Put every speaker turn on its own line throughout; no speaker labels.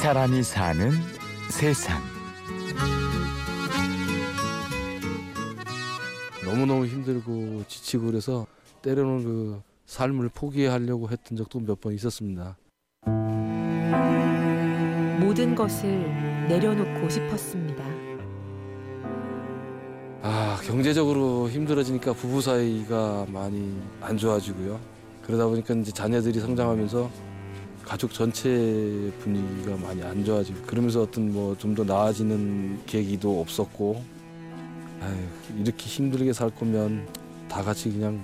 사람이 사는 세상.
너무너무 힘들고 지치고 그래서 때로는 그 삶을 포기하려고 했던 적도 몇 번 있었습니다.
모든 것을 내려놓고 싶었습니다.
아 경제적으로 힘들어지니까 부부 사이가 많이 안 좋아지고요. 그러다 보니까 이제 자녀들이 성장하면서 가족 전체 분위기가 많이 안 좋아지고 그러면서 어떤 뭐 좀 더 나아지는 계기도 없었고 아유, 이렇게 힘들게 살 거면 다 같이 그냥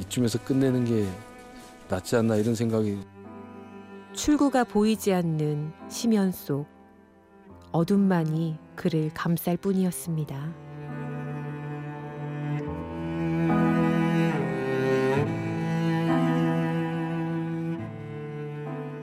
이쯤에서 끝내는 게 낫지 않나 이런 생각이
출구가 보이지 않는 심연 속 어둠만이 그를 감쌀 뿐이었습니다.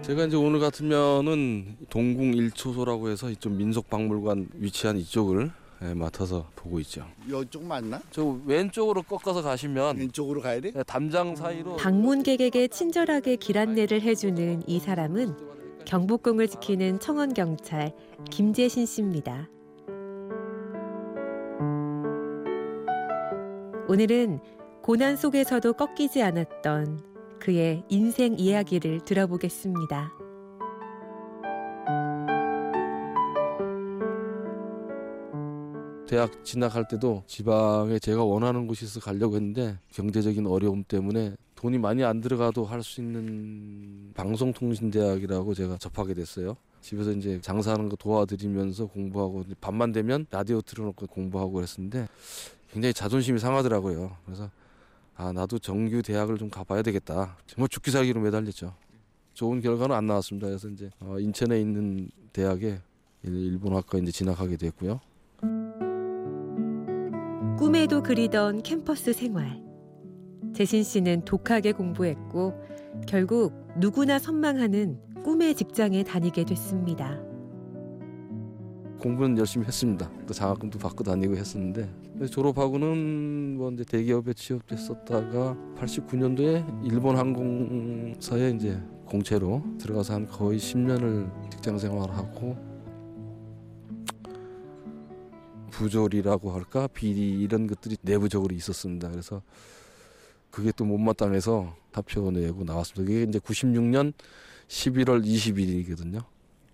제가 이제 오늘 같으면은 동궁 일초소라고 해서 이쪽 민속박물관 위치한 이쪽을 예, 맡아서 보고 있죠.
이쪽 맞나?
저 왼쪽으로 꺾어서 가시면
왼쪽으로 가야 돼?
예, 담장 사이로
방문객에게 친절하게 길 안내를 해주는 이 사람은 경복궁을 지키는 청원 경찰 김재신 씨입니다. 오늘은 고난 속에서도 꺾이지 않았던 그의 인생 이야기를 들어보겠습니다.
대학 진학할 때도 지방에 제가 원하는 곳에서 가려고 했는데 경제적인 어려움 때문에 돈이 많이 안 들어가도 할 수 있는 방송통신대학이라고 제가 접하게 됐어요. 집에서 이제 장사하는 거 도와드리면서 공부하고 밤만 되면 라디오 틀어놓고 공부하고 그랬었는데 굉장히 자존심이 상하더라고요. 그래서 아 나도 정규 대학을 좀 가봐야 되겠다. 정말 죽기 살기로 매달렸죠. 좋은 결과는 안 나왔습니다. 그래서 이제 어, 인천에 있는 대학에 일본학과 이제 진학하게 됐고요.
꿈에도 그리던 캠퍼스 생활. 재신 씨는 독하게 공부했고 결국 누구나 선망하는 꿈의 직장에 다니게 됐습니다.
공부는 열심히 했습니다. 또 장학금도 받고 다니고 했었는데 졸업하고는 뭐 이제 대기업에 취업됐었다가 89년도에 일본 항공사에 이제 공채로 들어가서 한 거의 10년을 직장 생활하고 부조리라고 할까 비리 이런 것들이 내부적으로 있었습니다. 그래서 그게 또 못마땅해서 사표 내고 나왔습니다. 그게 이제 96년 11월 20일이거든요.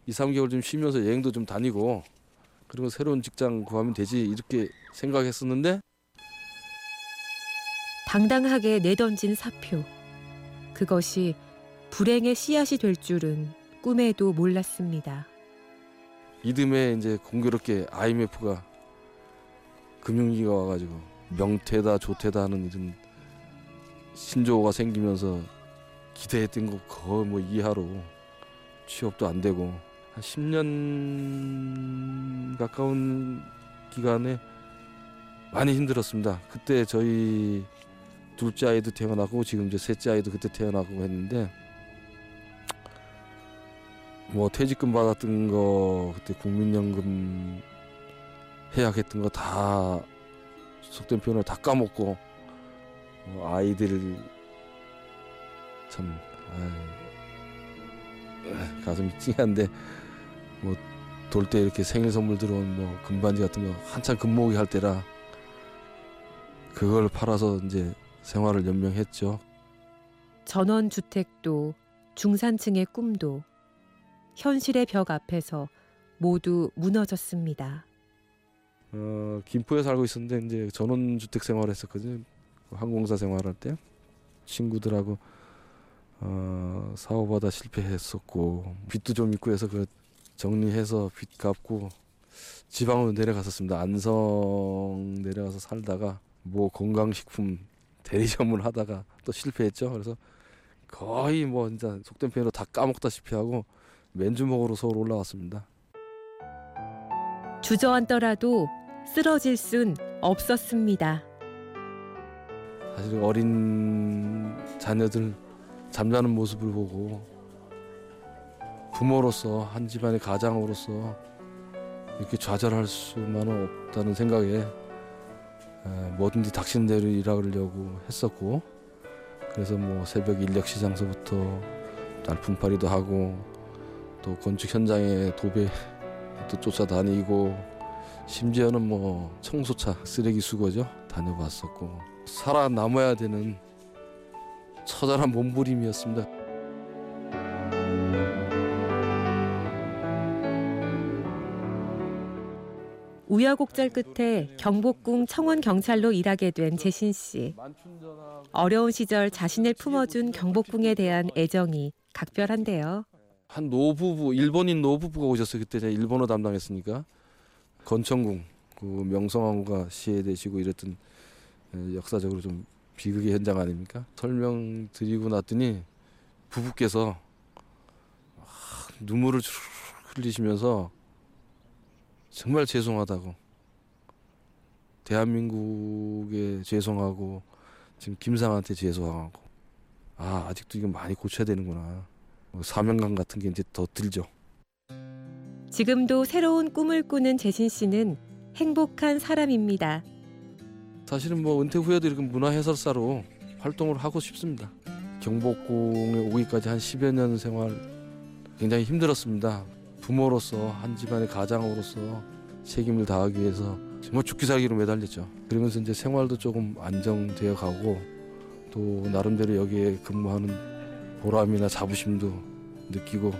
2, 3개월 좀 쉬면서 여행도 좀 다니고 그리고 새로운 직장 구하면 되지 이렇게 생각했었는데
당당하게 내던진 사표. 그것이 불행의 씨앗이 될 줄은 꿈에도 몰랐습니다.
이듬해 이제 공교롭게 IMF가 금융위기가 와가지고 명태다 조태다 하는 이런 신조어가 생기면서 기대했던 거 거의 뭐 이하로 취업도 안 되고 한 10년 가까운 기간에 많이 힘들었습니다. 그때 저희 둘째 아이도 태어나고 지금 이제 셋째 아이도 그때 태어나고 했는데 뭐 퇴직금 받았던 거 그때 국민연금 해약했던 거 다 속된 표현을 다 까먹고 뭐 아이들 참 아이, 가슴이 찡한데 뭐 돌 때 이렇게 생일 선물 들어온 뭐 금반지 같은 거 한참 금모으기 할 때라 그걸 팔아서 이제 생활을 연명했죠.
전원 주택도 중산층의 꿈도 현실의 벽 앞에서 모두 무너졌습니다.
어, 김포에 살고 있었는데 이제 전원 주택 생활했었거든요. 항공사 생활할 때 친구들하고 어, 사업하다 실패했었고 빚도 좀 있고 해서 그 정리해서 빚 갚고 지방으로 내려갔었습니다. 안성 내려가서 살다가 뭐 건강식품 대리점을 하다가 또 실패했죠. 그래서 거의 뭐 진짜 속된 표현으로 다 까먹다시피 하고 맨주먹으로 서울 올라왔습니다.
주저앉더라도 쓰러질 순 없었습니다.
사실 어린 자녀들 잠자는 모습을 보고 부모로서 한 집안의 가장으로서 이렇게 좌절할 수만은 없다는 생각에 에, 뭐든지 닥친 대로 일하려고 했었고 그래서 뭐 새벽 인력 시장서부터 날 분파리도 하고 또 건축 현장에 도배 또 쫓아다니고 심지어는 뭐 청소차 쓰레기 수거죠 다녀봤었고 살아남아야 되는 처절한 몸부림이었습니다.
우여곡절 끝에 경복궁 청원 경찰로 일하게 된 재신 씨. 어려운 시절 자신을 품어준 경복궁에 대한 애정이 각별한데요.
한 노부부 일본인 노부부가 오셨어요 그때 제가 일본어 담당했으니까 건천궁 그 명성황후가 시해되시고 이랬던 에, 역사적으로 좀 비극의 현장 아닙니까 설명드리고 났더니 부부께서 아, 눈물을 흘리시면서 정말 죄송하다고 대한민국에 죄송하고 지금 김상한테 죄송하고 아 아직도 이거 많이 고쳐야 되는구나 뭐 사명감 같은 게 이제 더 들죠.
지금도 새로운 꿈을 꾸는 재신 씨는 행복한 사람입니다.
사실은 뭐 은퇴 후에도 이렇게 문화 해설사로 활동을 하고 싶습니다. 경복궁에 오기까지 한 10여 년 생활 굉장히 힘들었습니다. 부모로서 한 집안의 가장으로서 책임을 다하기 위해서 정말 죽기 살기로 매달렸죠. 그러면서 이제 생활도 조금 안정되어 가고 또 나름대로 여기에 근무하는 보람이나 자부심도 느끼고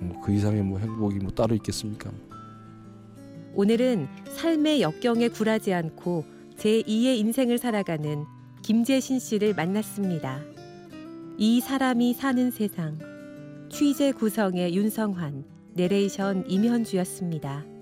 뭐 그 이상의 뭐 행복이 뭐 따로 있겠습니까?
오늘은 삶의 역경에 굴하지 않고 제2의 인생을 살아가는 김재신 씨를 만났습니다. 이 사람이 사는 세상 취재 구성의 윤성환, 내레이션 임현주였습니다.